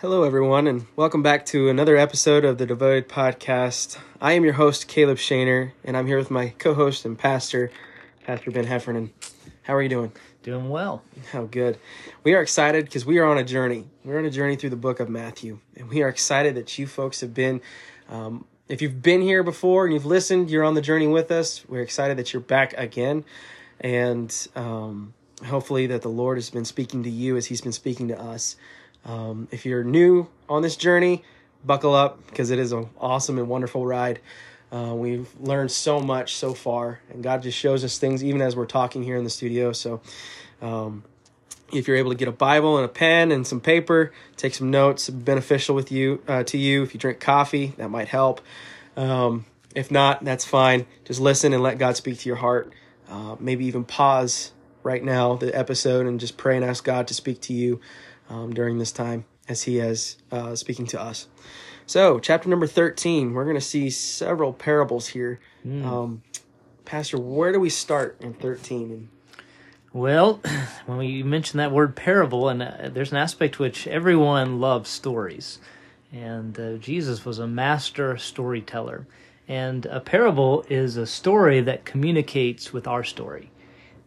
Hello, everyone, and welcome back to another episode of the Devoted Podcast. I am your host, Caleb Shaner, and I'm here with my co host and pastor, Pastor Ben Heffernan. How are you doing? Doing well. How good. We are excited because we are on a journey. We're on a journey through the book of Matthew, and we are excited that you folks have been. Um, if you've been here before and you've listened, you're on the journey with us. We're excited that you're back again, and um, hopefully that the Lord has been speaking to you as He's been speaking to us. Um, if you're new on this journey, buckle up because it is an awesome and wonderful ride. Uh, we've learned so much so far, and God just shows us things even as we're talking here in the studio. So, um, if you're able to get a Bible and a pen and some paper, take some notes, beneficial with you uh, to you. If you drink coffee, that might help. Um, if not, that's fine. Just listen and let God speak to your heart. Uh, maybe even pause right now the episode and just pray and ask God to speak to you um, during this time as He is uh, speaking to us. So, chapter number 13, we're going to see several parables here. Mm. Um, Pastor, where do we start in 13? Well, when we mention that word parable, and uh, there's an aspect which everyone loves stories. And uh, Jesus was a master storyteller. And a parable is a story that communicates with our story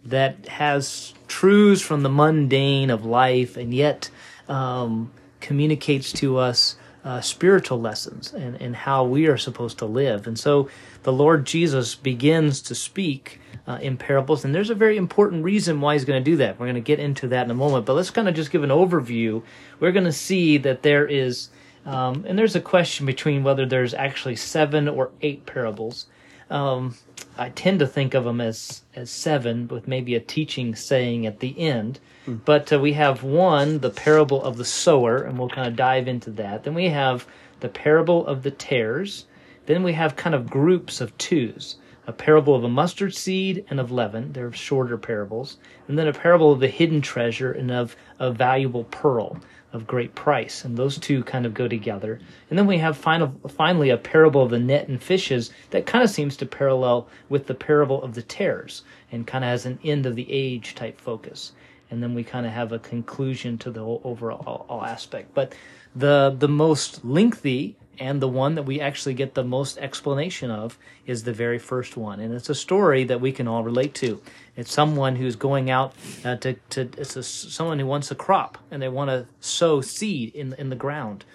that has truths from the mundane of life and yet um, communicates to us uh, spiritual lessons and, and how we are supposed to live. And so the Lord Jesus begins to speak uh, in parables, and there's a very important reason why he's going to do that. We're going to get into that in a moment, but let's kind of just give an overview. We're going to see that there is, um, and there's a question between whether there's actually seven or eight parables. Um, I tend to think of them as as seven, with maybe a teaching saying at the end. Hmm. But uh, we have one, the parable of the sower, and we'll kind of dive into that. Then we have the parable of the tares. Then we have kind of groups of twos a parable of a mustard seed and of leaven. They're shorter parables. And then a parable of the hidden treasure and of a valuable pearl of great price, and those two kind of go together. And then we have final, finally a parable of the net and fishes that kind of seems to parallel with the parable of the tares and kind of has an end of the age type focus. And then we kind of have a conclusion to the whole overall aspect. But the the most lengthy and the one that we actually get the most explanation of is the very first one and it's a story that we can all relate to it's someone who's going out uh, to, to it's a, someone who wants a crop and they want to sow seed in, in the ground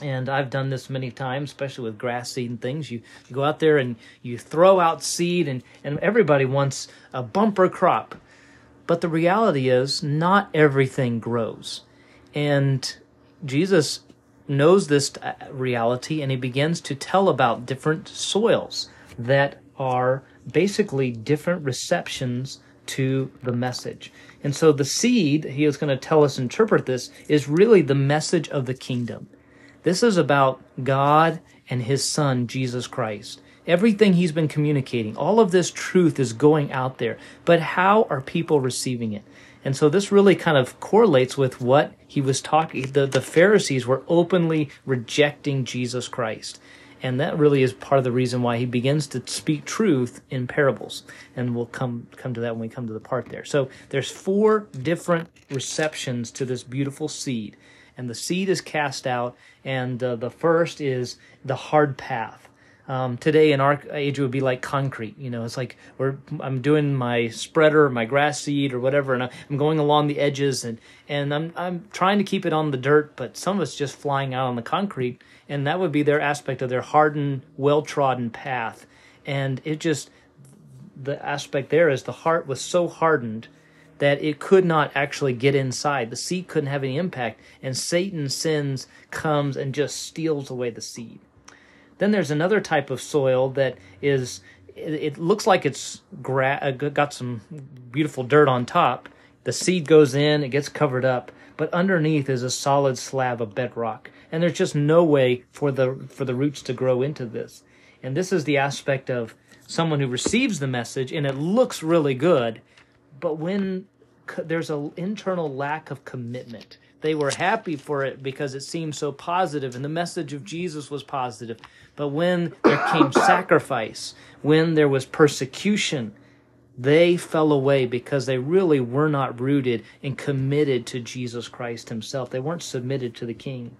and I've done this many times, especially with grass seed and things. You, you go out there and you throw out seed, and, and everybody wants a bumper crop. But the reality is, not everything grows. And Jesus knows this uh, reality and he begins to tell about different soils that are basically different receptions to the message. And so the seed, he is going to tell us interpret this, is really the message of the kingdom. This is about God and his son, Jesus Christ. Everything he's been communicating, all of this truth is going out there. But how are people receiving it? And so this really kind of correlates with what he was talking. The, the Pharisees were openly rejecting Jesus Christ. And that really is part of the reason why he begins to speak truth in parables. And we'll come, come to that when we come to the part there. So there's four different receptions to this beautiful seed. And the seed is cast out. And uh, the first is the hard path. Um, today in our age it would be like concrete you know it's like we're i'm doing my spreader my grass seed or whatever and i'm going along the edges and and i'm i'm trying to keep it on the dirt but some of it's just flying out on the concrete and that would be their aspect of their hardened well trodden path and it just the aspect there is the heart was so hardened that it could not actually get inside. The seed couldn't have any impact, and Satan sins, comes, and just steals away the seed. Then there's another type of soil that is, it, looks like it's gra- uh, got some beautiful dirt on top. The seed goes in, it gets covered up, but underneath is a solid slab of bedrock, and there's just no way for the for the roots to grow into this. And this is the aspect of someone who receives the message, and it looks really good, but when there's an internal lack of commitment they were happy for it because it seemed so positive and the message of Jesus was positive. But when there came sacrifice, when there was persecution, They fell away because they really were not rooted and committed to Jesus Christ himself. They weren't submitted to the king.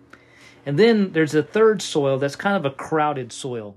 And then there's a third soil that's kind of a crowded soil.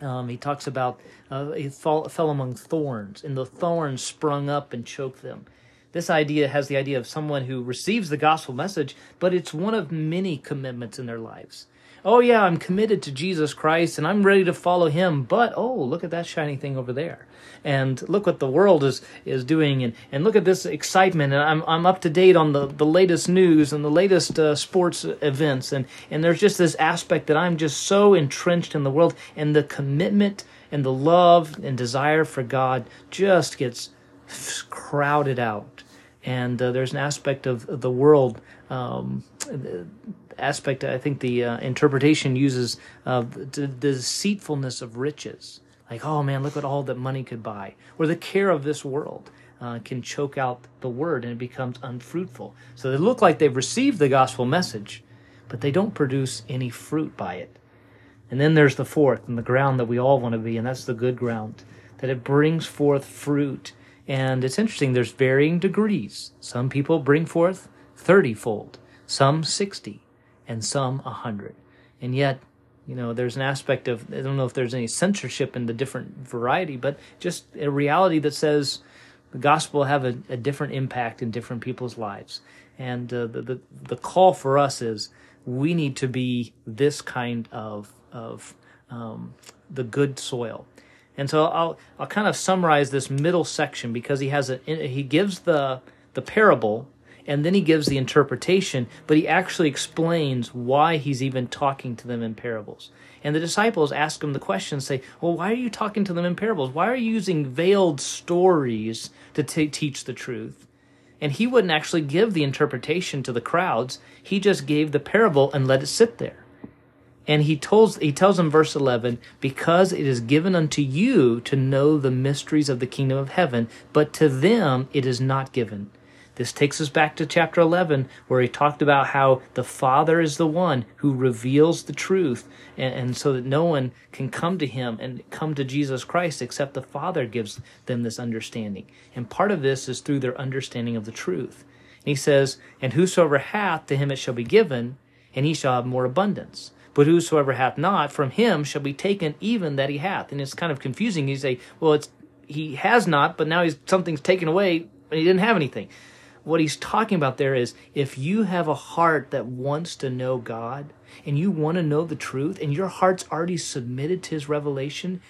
Um, he talks about uh, he fall, fell among thorns, and the thorns sprung up and choked them. This idea has the idea of someone who receives the gospel message, but it's one of many commitments in their lives oh yeah, I'm committed to Jesus Christ and I'm ready to follow him, but oh, look at that shiny thing over there. And look what the world is is doing and, and look at this excitement and I'm I'm up to date on the, the latest news and the latest uh, sports events and and there's just this aspect that I'm just so entrenched in the world and the commitment and the love and desire for God just gets crowded out. And uh, there's an aspect of the world um, aspect, I think the uh, interpretation uses uh, the, the deceitfulness of riches. Like, oh man, look at all that money could buy. Or the care of this world uh, can choke out the word and it becomes unfruitful. So they look like they've received the gospel message, but they don't produce any fruit by it. And then there's the fourth, and the ground that we all want to be, and that's the good ground, that it brings forth fruit. And it's interesting, there's varying degrees. Some people bring forth 30 fold, some 60, and some a hundred. And yet, you know, there's an aspect of I don't know if there's any censorship in the different variety, but just a reality that says the gospel have a, a different impact in different people's lives. And uh, the, the the call for us is we need to be this kind of of um, the good soil. And so I'll I'll kind of summarize this middle section because he has a he gives the the parable and then he gives the interpretation, but he actually explains why he's even talking to them in parables. And the disciples ask him the question, say, Well, why are you talking to them in parables? Why are you using veiled stories to t- teach the truth? And he wouldn't actually give the interpretation to the crowds, he just gave the parable and let it sit there. And he tells he tells them verse 11, because it is given unto you to know the mysteries of the kingdom of heaven, but to them it is not given. This takes us back to chapter 11, where he talked about how the Father is the one who reveals the truth, and, and, so that no one can come to him and come to Jesus Christ except the Father gives them this understanding. And part of this is through their understanding of the truth. And he says, And whosoever hath, to him it shall be given, and he shall have more abundance. But whosoever hath not, from him shall be taken even that he hath. And it's kind of confusing. You say, well, it's he has not, but now he's something's taken away, and he didn't have anything what he's talking about there is if you have a heart that wants to know God and you want to know the truth and your heart's already submitted to his revelation,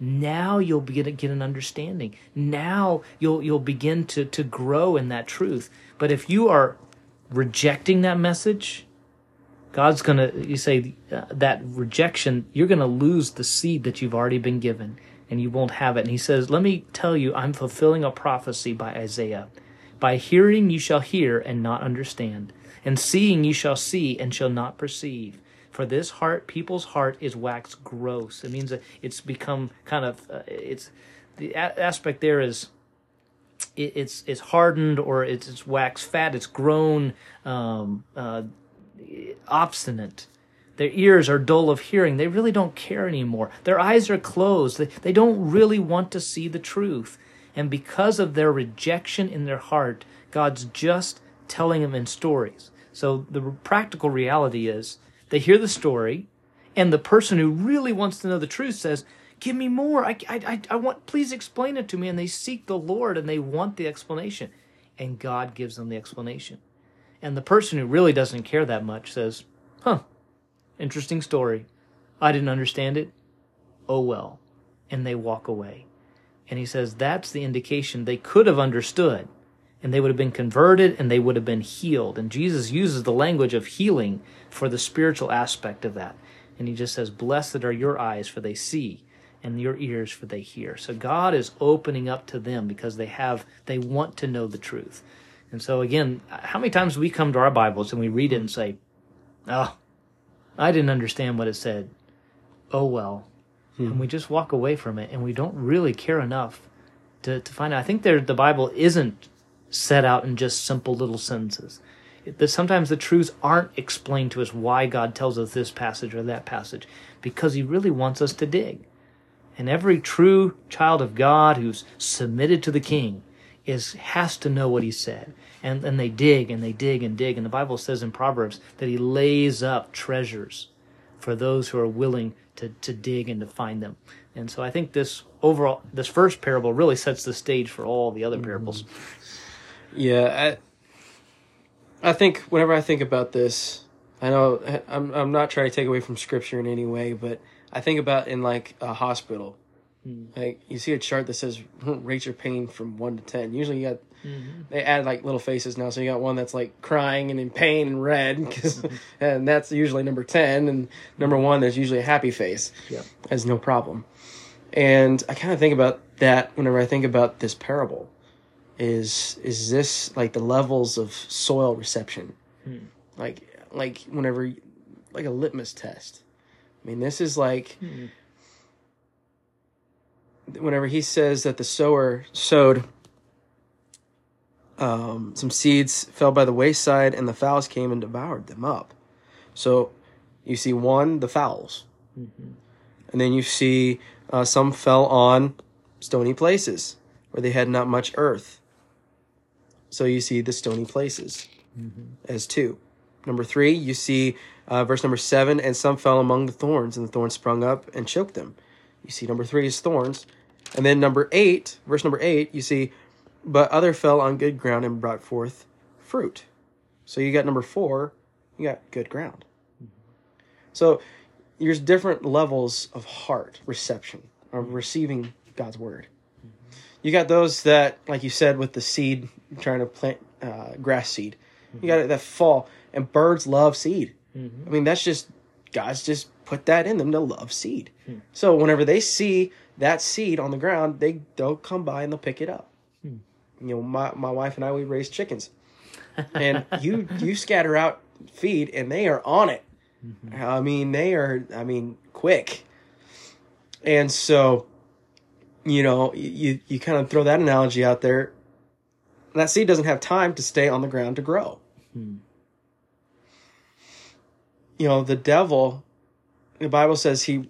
now you'll begin to get an understanding. Now you'll you'll begin to to grow in that truth. But if you are rejecting that message, God's going to you say uh, that rejection, you're going to lose the seed that you've already been given and you won't have it. And he says, "Let me tell you, I'm fulfilling a prophecy by Isaiah." By hearing you shall hear and not understand, and seeing you shall see and shall not perceive. For this heart, people's heart is waxed gross. It means that it's become kind of uh, it's the a- aspect there is it's it's hardened or it's it's waxed fat. It's grown um, uh, obstinate. Their ears are dull of hearing. They really don't care anymore. Their eyes are closed. They, they don't really want to see the truth. And because of their rejection in their heart, God's just telling them in stories. So the practical reality is they hear the story, and the person who really wants to know the truth says, Give me more. I, I, I want, please explain it to me. And they seek the Lord and they want the explanation. And God gives them the explanation. And the person who really doesn't care that much says, Huh, interesting story. I didn't understand it. Oh well. And they walk away. And he says that's the indication they could have understood and they would have been converted and they would have been healed. And Jesus uses the language of healing for the spiritual aspect of that. And he just says, Blessed are your eyes, for they see, and your ears, for they hear. So God is opening up to them because they have, they want to know the truth. And so again, how many times we come to our Bibles and we read it and say, Oh, I didn't understand what it said. Oh well, hmm. and we just walk away from it and we don't really care enough to, to find out. I think there the Bible isn't set out in just simple little sentences. that sometimes the truths aren't explained to us why God tells us this passage or that passage because he really wants us to dig. And every true child of God who's submitted to the king is has to know what he said. And and they dig and they dig and dig. And the Bible says in Proverbs that he lays up treasures for those who are willing to, to dig and to find them. And so I think this overall this first parable really sets the stage for all the other parables. Mm-hmm. Yeah, I, I think whenever I think about this, I know I'm I'm not trying to take away from scripture in any way, but I think about in like a hospital. Mm-hmm. Like you see a chart that says rate your pain from one to ten. Usually you got mm-hmm. they add like little faces now, so you got one that's like crying and in pain and red, 'cause- mm-hmm. and that's usually number ten, and number one there's usually a happy face, Yep. has no problem. And I kind of think about that whenever I think about this parable. Is is this like the levels of soil reception? Hmm. Like like whenever like a litmus test. I mean, this is like hmm. Whenever he says that the sower sowed um, some seeds fell by the wayside and the fowls came and devoured them up. So you see one, the fowls. And then you see uh, some fell on stony places where they had not much earth. So you see the stony places as two. Number three, you see uh, verse number seven, and some fell among the thorns, and the thorns sprung up and choked them. You see number three is thorns. And then number eight, verse number eight, you see, but other fell on good ground and brought forth fruit. So you got number four, you got good ground. So there's different levels of heart reception, of receiving God's word. You got those that, like you said, with the seed, trying to plant uh, grass seed. You got it that fall, and birds love seed. I mean, that's just God's just put that in them to love seed. So whenever they see that seed on the ground, they they'll come by and they'll pick it up. Hmm. You know, my my wife and I we raise chickens, and you you scatter out feed, and they are on it. Mm-hmm. I mean, they are. I mean, quick. And so, you know, you you kind of throw that analogy out there. That seed doesn't have time to stay on the ground to grow. Hmm. You know, the devil. The Bible says he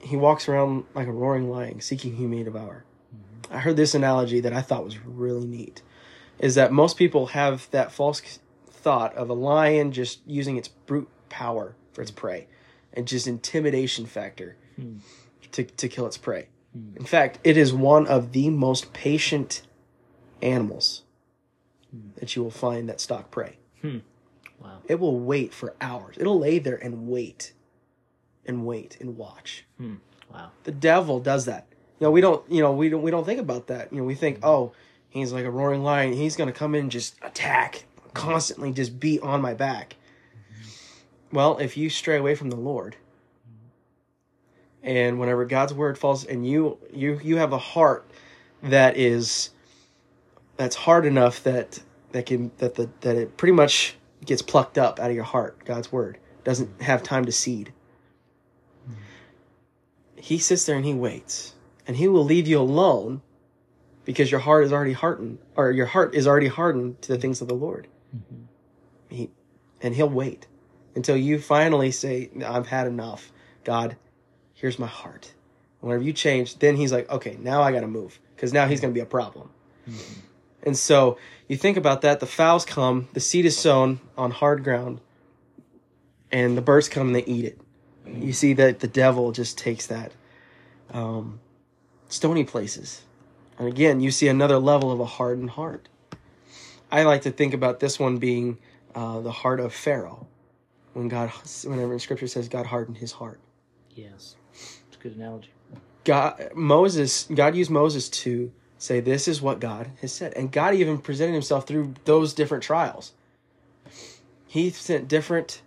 he walks around like a roaring lion, seeking whom he may devour. Mm-hmm. I heard this analogy that I thought was really neat. Is that most people have that false thought of a lion just using its brute power for its mm-hmm. prey and just intimidation factor hmm. to, to kill its prey. Hmm. In fact, it is one of the most patient animals hmm. that you will find that stalk prey. Wow. It will wait for hours. It'll lay there and wait and wait and watch. Hmm. Wow. The devil does that. You know, we don't. You know, we don't. We don't think about that. You know, we think, oh, he's like a roaring lion. He's gonna come in and just attack constantly, just be on my back. Well, if you stray away from the Lord, and whenever God's word falls, and you you you have a heart that is that's hard enough that that can that the that it pretty much gets plucked up out of your heart. God's word doesn't have time to seed he sits there and he waits. And he will leave you alone because your heart is already hardened or your heart is already hardened to the things of the lord. Mm-hmm. He, and he'll wait until you finally say i've had enough. God here's my heart. Whenever you change then he's like okay now i gotta move because now he's gonna be a problem. Mm-hmm. And so you think about that the fowls come the seed is sown on hard ground and the birds come and they eat it you see that the devil just takes that um, stony places. And again you see another level of a hardened heart. I like to think about this one being uh, the heart of pharaoh. When god whenever in scripture says god hardened his heart. Yes. It's a good analogy. god moses god used moses to say this is what god has said. And god even presented himself through those different trials. He sent different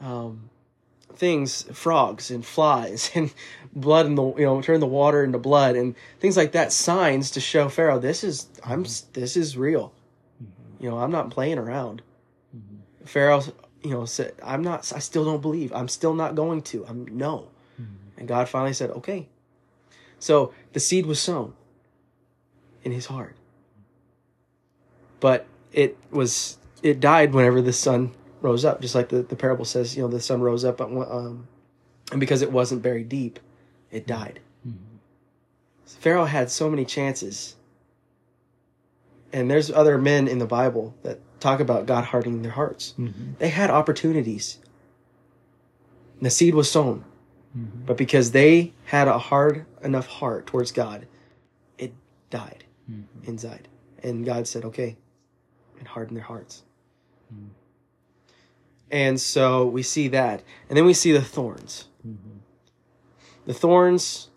um, things, frogs and flies and blood in the you know turn the water into blood and things like that, signs to show Pharaoh this is I'm this is real. Mm-hmm. You know I'm not playing around. Mm-hmm. Pharaoh, you know, said I'm not. I still don't believe. I'm still not going to. I'm no. Mm-hmm. And God finally said, okay. So the seed was sown in his heart, but it was it died whenever the sun rose up, just like the, the parable says, you know, the sun rose up, um, and because it wasn't buried deep, it died. Pharaoh had so many chances. And there's other men in the Bible that talk about God hardening their hearts. Mm-hmm. They had opportunities. The seed was sown. Mm-hmm. But because they had a hard enough heart towards God, it died Mm-hmm. inside. And God said, okay, and hardened their hearts. And so we see that. And then we see the thorns. Mm-hmm. The thorns,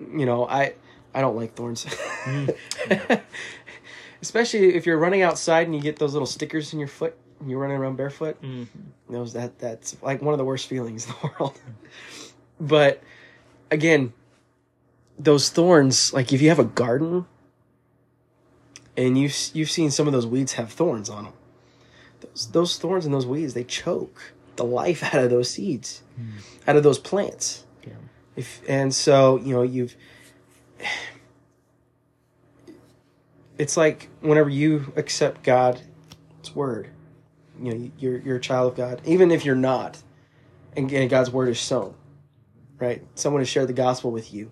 you know, I I don't like thorns. Mm. Especially if you're running outside and you get those little stickers in your foot and you're running around barefoot. Mm-hmm. Those that that's like one of the worst feelings in the world. but again, those thorns, like if you have a garden and you you've seen some of those weeds have thorns on them. Those those thorns and those weeds, they choke the life out of those seeds, out of those plants. Yeah. If and so, you know, you've it's like whenever you accept God's word, you know, you're you're a child of God, even if you're not, and, and God's word is sown, right? Someone has shared the gospel with you.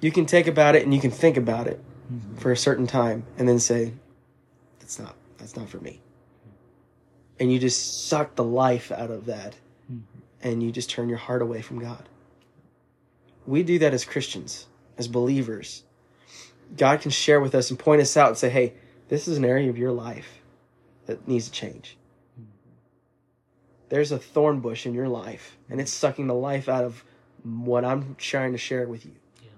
You can take about it and you can think about it mm-hmm. for a certain time, and then say, "That's not that's not for me." And you just suck the life out of that, hmm. and you just turn your heart away from God. We do that as Christians, as believers. God can share with us and point us out and say, "Hey, this is an area of your life that needs to change." there's a thorn bush in your life and it's sucking the life out of what I'm trying to share with you. Yeah.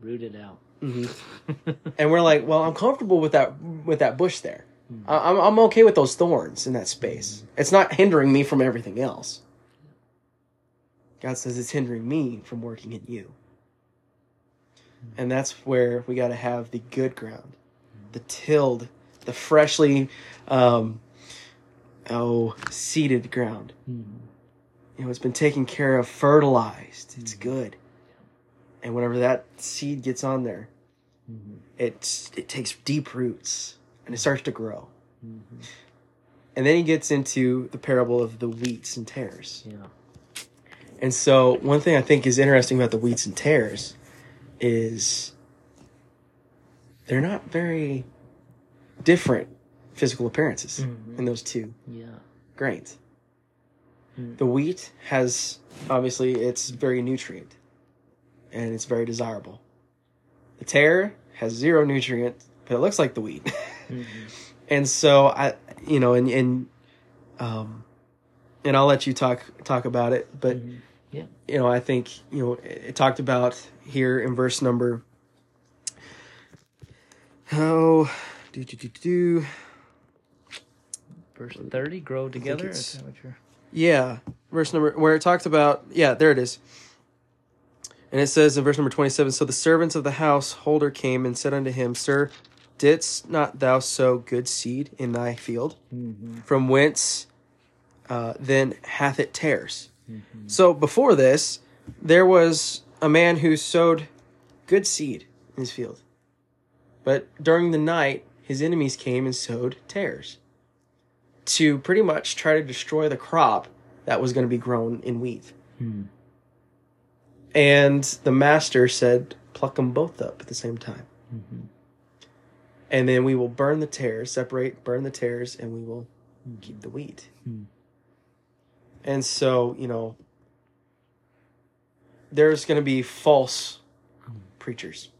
Rooted out. Mm-hmm. And we're like, well, I'm comfortable with that with that bush there. I- I'm I'm okay with those thorns in that space. It's not hindering me from everything else. God says it's hindering me from working in you. And that's where we got to have the good ground, the tilled, the freshly, um, oh, seeded ground. Mm-hmm. You know, it's been taken care of, fertilized. It's good. And whenever that seed gets on there, Mm-hmm. it takes deep roots and it starts to grow. Mm-hmm. And then he gets into the parable of the wheats and tares. Yeah. And so, one thing I think is interesting about the wheats and tares is they're not very different physical appearances Mhm. in those two Yeah. grains. Mm. The wheat has obviously it's very nutrient and it's very desirable. The tare has zero nutrient, but it looks like the wheat. Mm-hmm. and so I you know and and um and I'll let you talk talk about it, but Mhm. Yeah. you know, I think, you know, it, it talked about here in verse number oh do do do do Verse 30, grow together. Is that what you're... Yeah, verse number where it talks about yeah, there it is. And it says in verse number twenty seven, so the servants of the householder came and said unto him, Sir, didst not thou sow good seed in thy field? Mm-hmm. From whence uh, then hath it tares? Mm-hmm. So before this, there was a man who sowed good seed in his field. But during the night, his enemies came and sowed tares to pretty much try to destroy the crop that was going to be grown in wheat. Hmm. And the master said, pluck them both up at the same time. Mm-hmm. And then we will burn the tares, separate, burn the tares, and we will keep the wheat. Hmm. And so, you know, there's going to be false preachers.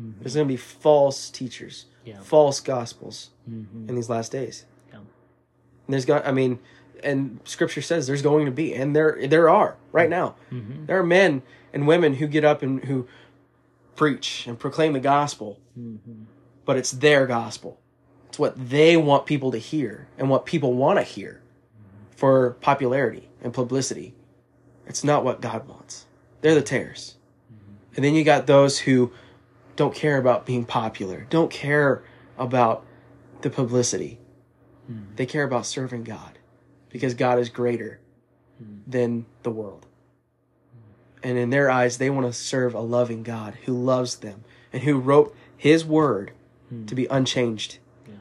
Mhm. There's going to be false teachers, Yeah. false gospels Mm-hmm. in these last days. Yeah. And there's got, I mean, and Scripture says there's going to be, and there there are right now. Mm-hmm. There are men and women who get up and who preach and proclaim the gospel, Mm-hmm. But it's their gospel. It's what they want people to hear and what people want to hear for popularity and publicity. It's not what God wants. They're the tares. And then you got those who don't care about being popular, don't care about the publicity. They care about serving God because God is greater than the world. And in their eyes, they want to serve a loving God who loves them and who wrote his word Hmm. to be unchanged. Yeah.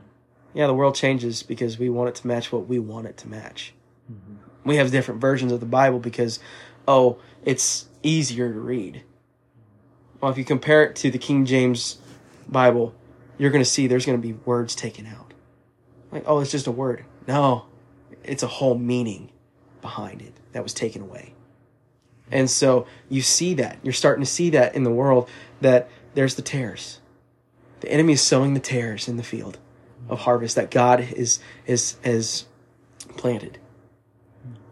Yeah, the world changes because we want it to match what we want it to match. Mm-hmm. We have different versions of the Bible because, oh, it's easier to read. Well, if you compare it to the King James Bible, you're going to see there's going to be words taken out. Like, oh, it's just a word. No, it's a whole meaning behind it that was taken away. And so you see that. You're starting to see that in the world that there's the tares. The enemy is sowing the tares in the field of harvest that God is is is planted.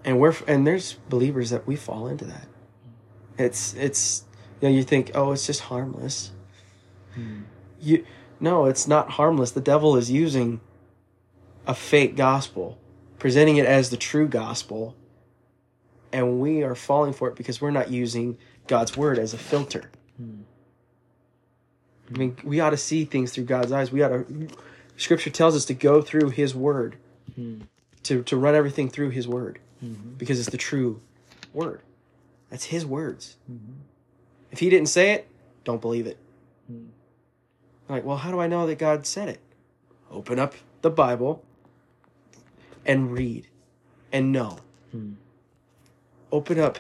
And we're and there's believers that we fall into that. It's it's you know you think oh it's just harmless. Hmm. You no it's not harmless. The devil is using a fake gospel, presenting it as the true gospel, and we are falling for it because we're not using God's word as a filter. Hmm. I mean, we ought to see things through God's eyes. We ought to. Scripture tells us to go through His Word, hmm. to to run everything through His Word, mm-hmm. because it's the true Word. That's His words. Mm-hmm. If He didn't say it, don't believe it. Hmm. Like, well, how do I know that God said it? Open up the Bible and read and know. Hmm. Open up.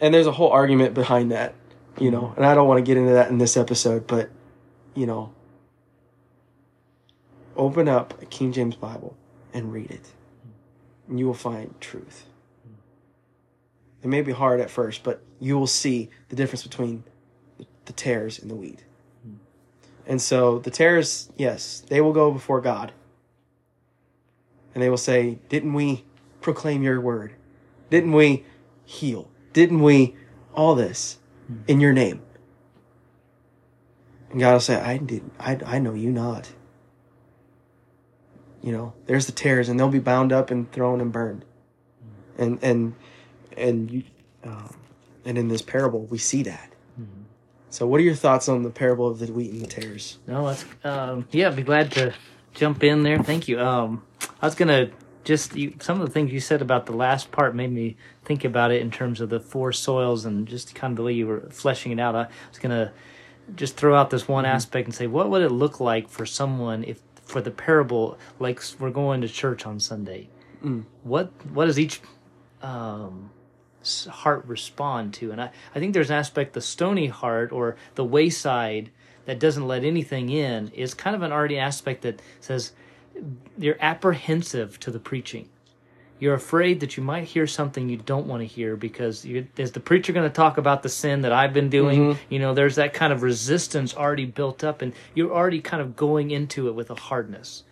And there's a whole argument behind that, you know, and I don't want to get into that in this episode, but, you know, open up a King James Bible and read it, and you will find truth. It may be hard at first, but you will see the difference between the tares and the wheat. And so the tares, yes, they will go before God. And they will say, Didn't we proclaim your word? Didn't we heal? Didn't we all this in your name? And God will say, I didn't I I know you not. You know, there's the tares and they'll be bound up and thrown and burned. And and and you um, and in this parable we see that. So, what are your thoughts on the parable of the wheat and the tares? No, that's um, yeah. I'd be glad to jump in there. Thank you. Um, I was gonna just you, some of the things you said about the last part made me think about it in terms of the four soils and just kind of the way you were fleshing it out. I was gonna just throw out this one aspect and say, what would it look like for someone if for the parable, like we're going to church on Sunday? What what does each um, heart respond to? And I, I think there's an aspect, the stony heart or the wayside that doesn't let anything in is kind of an already aspect that says you're apprehensive to the preaching. You're afraid that you might hear something you don't want to hear because you, is the preacher going to talk about the sin that I've been doing? You know, there's that kind of resistance already built up, and you're already kind of going into it with a hardness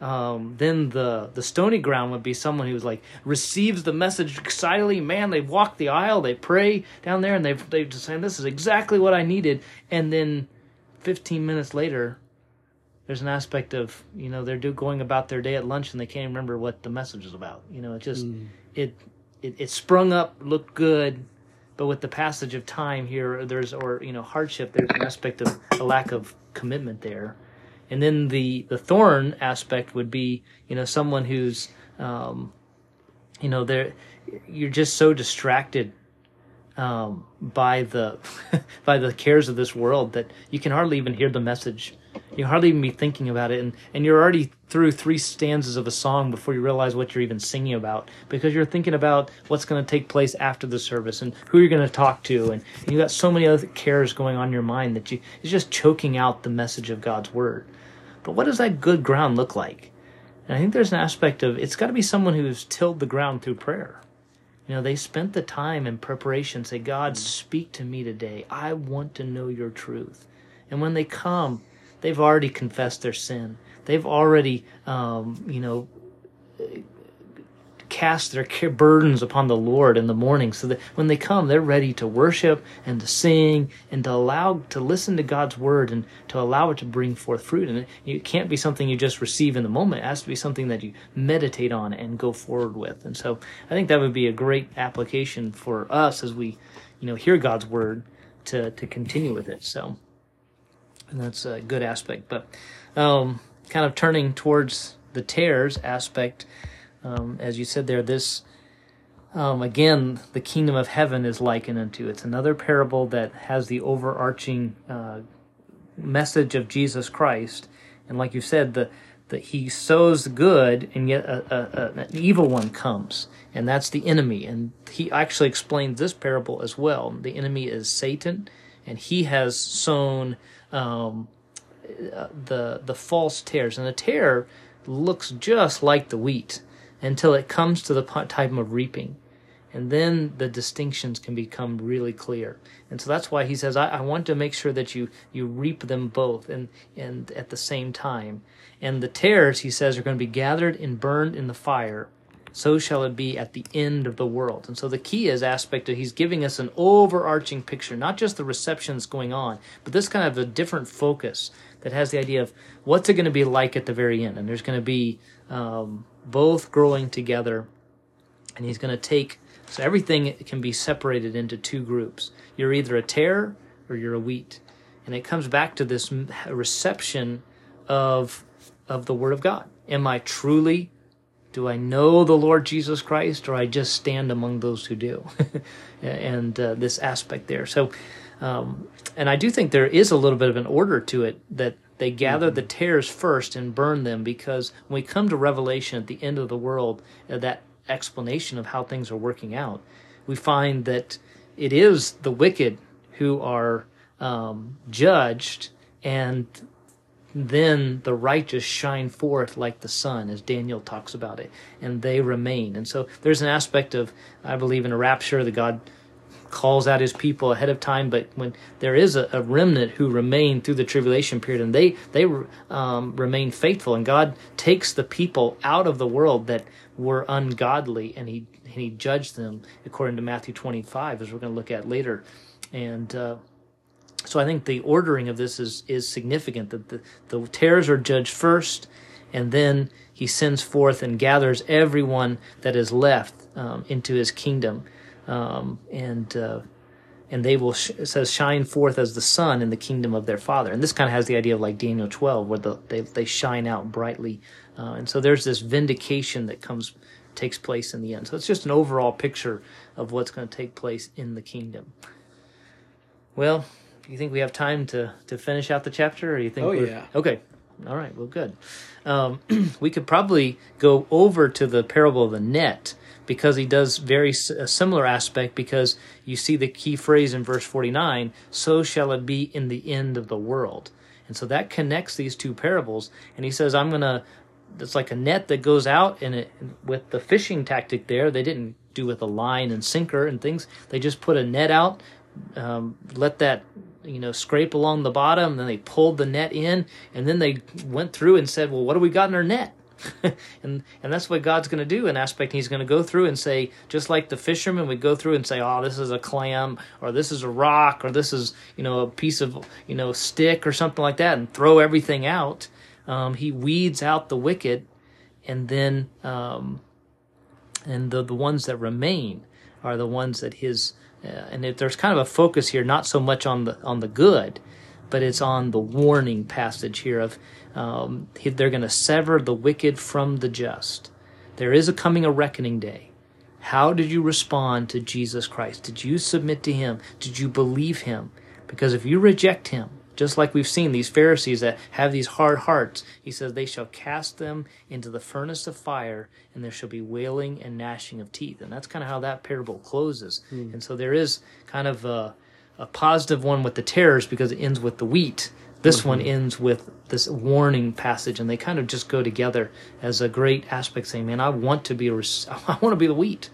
um, then the the stony ground would be someone who's like receives the message excitedly. Man, they walk the aisle, they pray down there, and they they just saying this is exactly what I needed. And then, fifteen minutes later, there's an aspect of you know they're do going about their day at lunch and they can't remember what the message is about. You know, it just it, it it sprung up, looked good. But with the passage of time here, there's or you know hardship. There's an aspect of a lack of commitment there and then the the thorn aspect would be you know someone who's um, you know they're you're just so distracted um, by the by the cares of this world that you can hardly even hear the message you hardly even be thinking about it and and you're already through three stanzas of a song before you realize what you're even singing about because you're thinking about what's going to take place after the service and who you're going to talk to and, and you got so many other cares going on in your mind that you it's just choking out the message of God's word but what does that good ground look like? And I think there's an aspect of it's got to be someone who's tilled the ground through prayer. You know, they spent the time in preparation, say, God, mm. speak to me today. I want to know your truth. And when they come, they've already confessed their sin. They've already, um, you know, cast their burdens upon the Lord in the morning so that when they come, they're ready to worship and to sing and to allow to listen to God's word and to allow it to bring forth fruit. And it, it can't be something you just receive in the moment. It has to be something that you meditate on and go forward with. And so I think that would be a great application for us as we, you know, hear God's word to, to continue with it. So, and that's a good aspect. But um, kind of turning towards the tares aspect, um, as you said there, this um, again, the kingdom of heaven is likened unto. It's another parable that has the overarching uh, message of Jesus Christ, and like you said, the that he sows good, and yet a, a, a, an evil one comes, and that's the enemy. And he actually explains this parable as well. The enemy is Satan, and he has sown um, the the false tares, and the tare looks just like the wheat until it comes to the time of reaping. And then the distinctions can become really clear. And so that's why he says, I, I, want to make sure that you, you reap them both and, and at the same time. And the tares, he says, are going to be gathered and burned in the fire. So shall it be at the end of the world. And so the key is aspect of he's giving us an overarching picture, not just the receptions going on, but this kind of a different focus that has the idea of what's it going to be like at the very end. And there's going to be um, both growing together. And he's going to take, so everything can be separated into two groups. You're either a tare or you're a wheat. And it comes back to this reception of, of the Word of God. Am I truly do I know the Lord Jesus Christ, or I just stand among those who do? and uh, this aspect there. So, um, and I do think there is a little bit of an order to it that they gather mm-hmm. the tares first and burn them because when we come to Revelation at the end of the world, uh, that explanation of how things are working out, we find that it is the wicked who are um, judged and then the righteous shine forth like the sun, as Daniel talks about it, and they remain. And so there's an aspect of, I believe, in a rapture that God calls out his people ahead of time, but when there is a, a remnant who remain through the tribulation period, and they they um, remain faithful, and God takes the people out of the world that were ungodly, and he and he judged them according to Matthew 25, as we're going to look at later, and. Uh, so I think the ordering of this is is significant that the, the tares are judged first, and then he sends forth and gathers everyone that is left um, into his kingdom um, and uh, and they will sh- says shine forth as the sun in the kingdom of their father. And this kind of has the idea of like Daniel twelve, where the, they they shine out brightly, uh, and so there's this vindication that comes takes place in the end. So it's just an overall picture of what's going to take place in the kingdom. Well, you think we have time to to finish out the chapter, or you think? Oh yeah. Okay. All right. Well, good. Um, we could probably go over to the parable of the net because he does very a similar aspect because you see the key phrase in verse 49 so shall it be in the end of the world and so that connects these two parables and he says i'm going to it's like a net that goes out and it with the fishing tactic there they didn't do with a line and sinker and things they just put a net out um, let that you know scrape along the bottom then they pulled the net in and then they went through and said well what do we got in our net and and that's what God's going to do in aspect. He's going to go through and say, just like the fishermen would go through and say, "Oh, this is a clam, or this is a rock, or this is you know a piece of you know stick or something like that," and throw everything out. Um, he weeds out the wicked, and then um, and the the ones that remain are the ones that his. Uh, and if there's kind of a focus here, not so much on the on the good, but it's on the warning passage here of um, they're going to sever the wicked from the just. There is a coming a reckoning day. How did you respond to Jesus Christ? Did you submit to him? Did you believe him? Because if you reject him, just like we've seen these Pharisees that have these hard hearts, he says, they shall cast them into the furnace of fire, and there shall be wailing and gnashing of teeth. And that's kind of how that parable closes. Mm. And so there is kind of a, a positive one with the tares because it ends with the wheat. This mm-hmm. one ends with this warning passage, and they kind of just go together as a great aspect, saying, "Man, I want to be a, I want to be the wheat.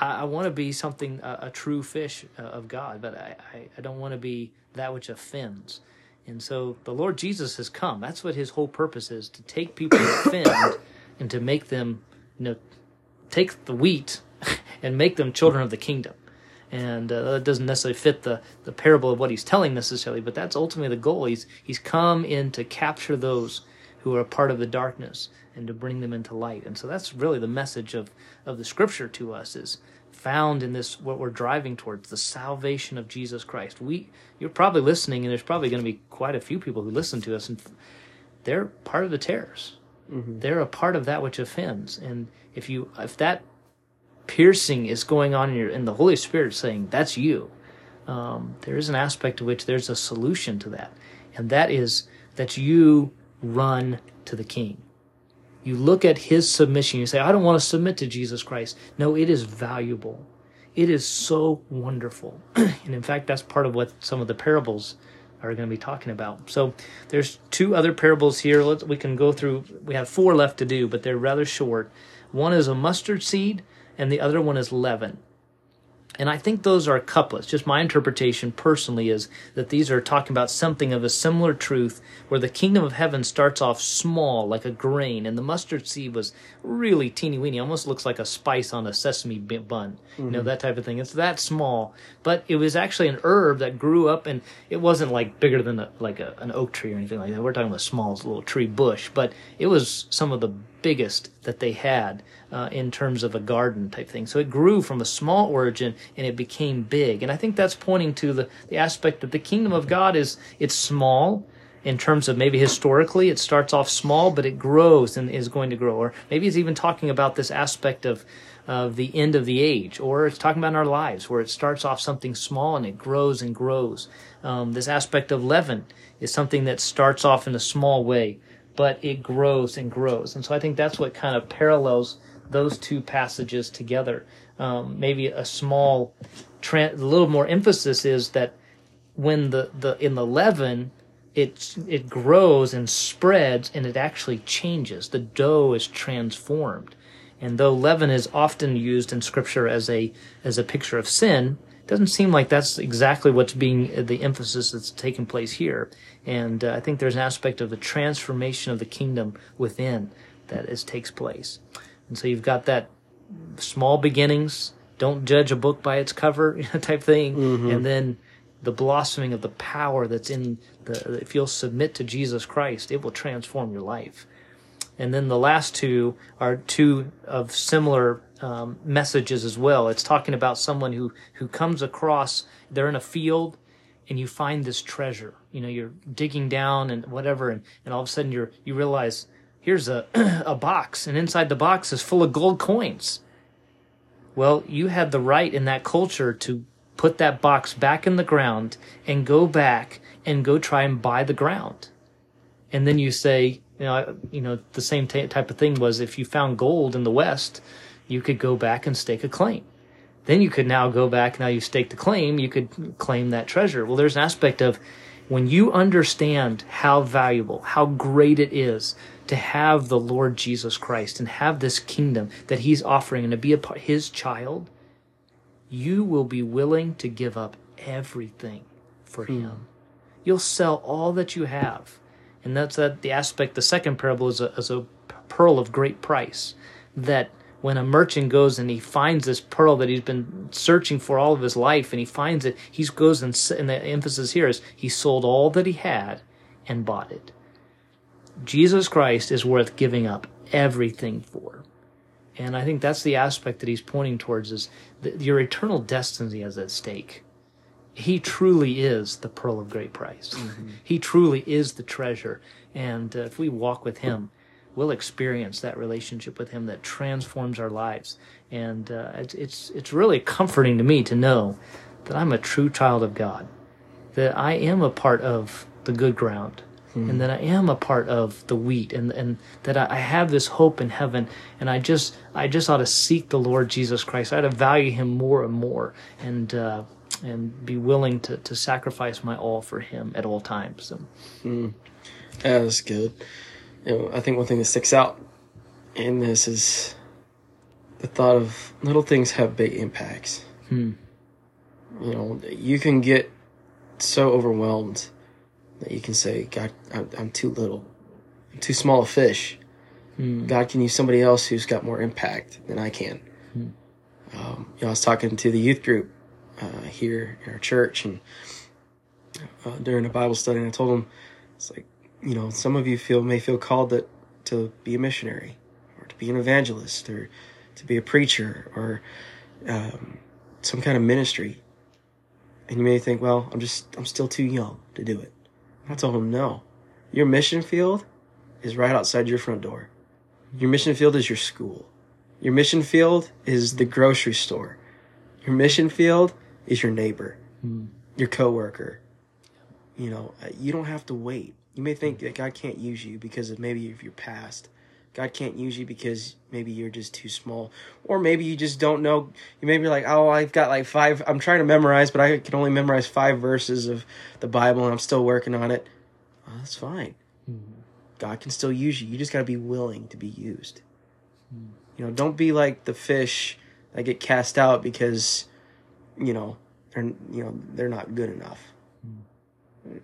I, I want to be something a, a true fish uh, of God, but I, I, I don't want to be that which offends." And so the Lord Jesus has come. That's what His whole purpose is: to take people who offend and to make them, you know, take the wheat and make them children of the kingdom and uh, that doesn't necessarily fit the, the parable of what he's telling necessarily, but that's ultimately the goal. He's he's come in to capture those who are a part of the darkness and to bring them into light. And so that's really the message of of the scripture to us is found in this what we're driving towards the salvation of Jesus Christ. We you're probably listening, and there's probably going to be quite a few people who listen to us, and they're part of the tares. Mm-hmm. They're a part of that which offends, and if you if that piercing is going on in your in the Holy Spirit saying that's you. Um, there is an aspect to which there's a solution to that, and that is that you run to the King. You look at His submission. You say, "I don't want to submit to Jesus Christ." No, it is valuable. It is so wonderful. and in fact, that's part of what some of the parables are going to be talking about. So there's two other parables here. Let's, we can go through. We have four left to do, but they're rather short. One is a mustard seed, and the other one is leaven. And I think those are couplets. Just my interpretation personally is that these are talking about something of a similar truth where the kingdom of heaven starts off small, like a grain, and the mustard seed was really teeny weeny, almost looks like a spice on a sesame bun, mm-hmm. you know, that type of thing. It's that small, but it was actually an herb that grew up and it wasn't like bigger than a, like a, an oak tree or anything like that. We're talking about a small little tree bush, but it was some of the biggest that they had uh, in terms of a garden type thing. So it grew from a small origin and it became big. And I think that's pointing to the, the aspect that the kingdom of God is it's small. In terms of maybe historically it starts off small but it grows and is going to grow. Or maybe it's even talking about this aspect of of the end of the age. Or it's talking about in our lives where it starts off something small and it grows and grows. Um, this aspect of leaven is something that starts off in a small way but it grows and grows. And so I think that's what kind of parallels those two passages together. Um, maybe a small, tra- a little more emphasis is that when the, the in the leaven, it it grows and spreads and it actually changes. The dough is transformed. And though leaven is often used in Scripture as a as a picture of sin, doesn't seem like that's exactly what's being the emphasis that's taking place here. And uh, I think there's an aspect of the transformation of the kingdom within that is takes place. And so you've got that small beginnings, don't judge a book by its cover type thing, mm-hmm. and then the blossoming of the power that's in the if you'll submit to Jesus Christ, it will transform your life. And then the last two are two of similar um, messages as well. It's talking about someone who who comes across they're in a field and you find this treasure. You know, you're digging down and whatever, and, and all of a sudden you're you realize here's a a box, and inside the box is full of gold coins. Well, you had the right in that culture to put that box back in the ground and go back and go try and buy the ground. And then you say, you know, you know, the same t- type of thing was if you found gold in the West, you could go back and stake a claim. Then you could now go back, now you stake the claim, you could claim that treasure. Well, there's an aspect of when you understand how valuable, how great it is to have the Lord Jesus Christ and have this kingdom that He's offering and to be a part, His child, you will be willing to give up everything for hmm. Him. You'll sell all that you have. And that's that the aspect, the second parable is a, is a pearl of great price that when a merchant goes and he finds this pearl that he's been searching for all of his life and he finds it, he goes and, and the emphasis here is he sold all that he had and bought it. Jesus Christ is worth giving up everything for. And I think that's the aspect that he's pointing towards is that your eternal destiny is at stake. He truly is the pearl of great price. Mm-hmm. He truly is the treasure. And uh, if we walk with him, we'll experience that relationship with Him that transforms our lives. And uh, it's, it's, it's really comforting to me to know that I'm a true child of God, that I am a part of the good ground. Hmm. And that I am a part of the wheat, and and that I, I have this hope in heaven, and I just I just ought to seek the Lord Jesus Christ. I ought to value Him more and more, and uh, and be willing to, to sacrifice my all for him at all times. So. Mm. Yeah, that's good you know, I think one thing that sticks out in this is the thought of little things have big impacts. Hmm. You know, you can get so overwhelmed that you can say, God, I'm, I'm too little. I'm too small a fish. Hmm. God can use somebody else who's got more impact than I can. Hmm. Um, you know, I was talking to the youth group uh, here in our church and uh, during a Bible study, and I told them, it's like, you know, some of you feel may feel called that to be a missionary or to be an evangelist or to be a preacher or um, some kind of ministry. And you may think, well, I'm just, I'm still too young to do it. I told him, no. Your mission field is right outside your front door. Your mission field is your school. Your mission field is the grocery store. Your mission field is your neighbor, mm. your coworker. You know, you don't have to wait. You may think hmm. that God can't use you because of maybe of your past. God can't use you because maybe you're just too small, or maybe you just don't know. You maybe like, oh, I've got like five. I'm trying to memorize, but I can only memorize five verses of the Bible, and I'm still working on it. Well, that's fine. Hmm. God can still use you. You just got to be willing to be used. Hmm. You know, don't be like the fish that get cast out because, you know, they're you know they're not good enough.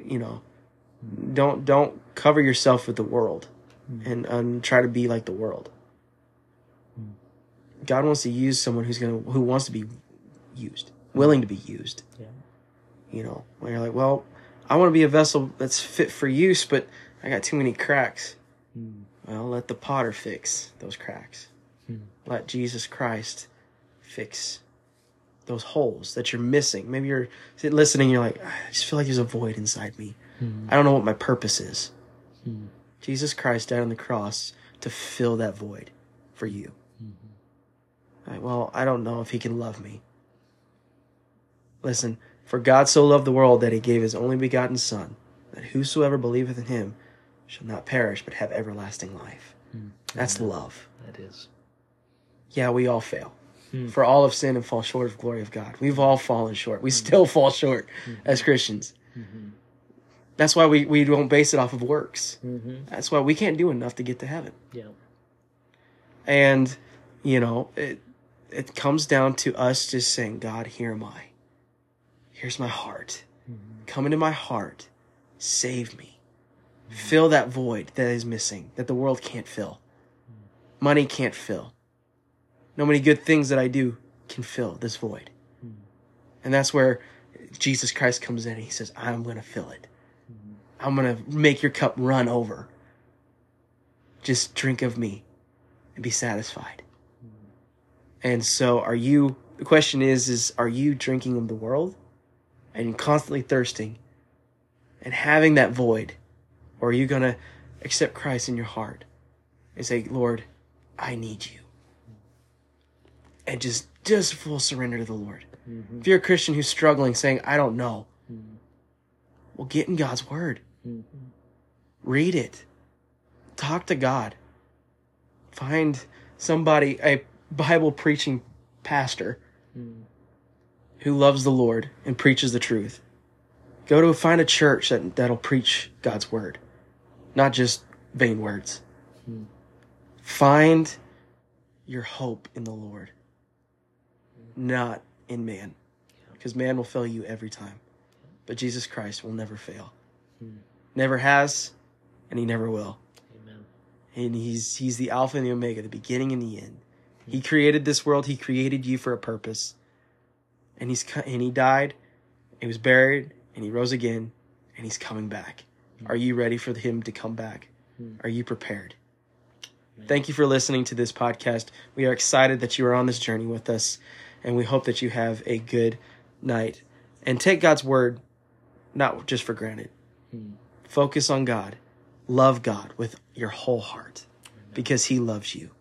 You know, don't don't cover yourself with the world hmm. and and try to be like the world. Hmm. God wants to use someone who's gonna who wants to be used, willing to be used. Yeah. You know, when you're like, well, I want to be a vessel that's fit for use, but I got too many cracks. Hmm. Well, let the potter fix those cracks. Let Jesus Christ fix those holes that you're missing. Maybe you're listening, you're like, ah, I just feel like there's a void inside me. Hmm. I don't know what my purpose is. Hmm. Jesus Christ died on the cross to fill that void for you. Hmm. Like, well, I don't know if he can love me. Listen, for God so loved the world that he gave his only begotten Son, that whosoever believeth in him shall not perish but have everlasting life. That's love. That is. Yeah, we all fail. For all have sinned and fall short of the glory of God. We've all fallen short. We still fall short as Christians. That's why we, we don't base it off of works. Mm-hmm. That's why we can't do enough to get to heaven. Yeah. And, you know, it it comes down to us just saying, God, here am I. Here's my heart. Mm-hmm. Come into my heart. Save me. Fill that void that is missing, that the world can't fill. Money can't fill. No many good things that I do can fill this void. Mm-hmm. And that's where Jesus Christ comes in and he says, I'm going to fill it. I'm going to make your cup run over. Just drink of me and be satisfied. And so are you the question is is are you drinking of the world and constantly thirsting and having that void or are you going to accept Christ in your heart and say, "Lord, I need you." And just just full surrender to the Lord. Mm-hmm. If you're a Christian who's struggling saying, "I don't know." Mm-hmm. Well, get in God's word. Mm-hmm. Read it. Talk to God. Find somebody, a Bible preaching pastor mm. who loves the Lord and preaches the truth. Go to find a church that, that'll preach God's word, not just vain words. Mm. Find your hope in the Lord, not in man, because man will fail you every time. But Jesus Christ will never fail. Mm. Never has, and he never will. Amen. And he's he's the Alpha and the Omega, the beginning and the end. He created this world. He created you for a purpose. And he's and he died, he was buried, and he rose again, and he's coming back. Hmm. Are you ready for him to come back? Hmm. Are you prepared? Thank you for listening to this podcast. We are excited that you are on this journey with us, and we hope that you have a good night. And take God's word not just for granted. Hmm. Focus on God. Love God with your whole heart because he loves you.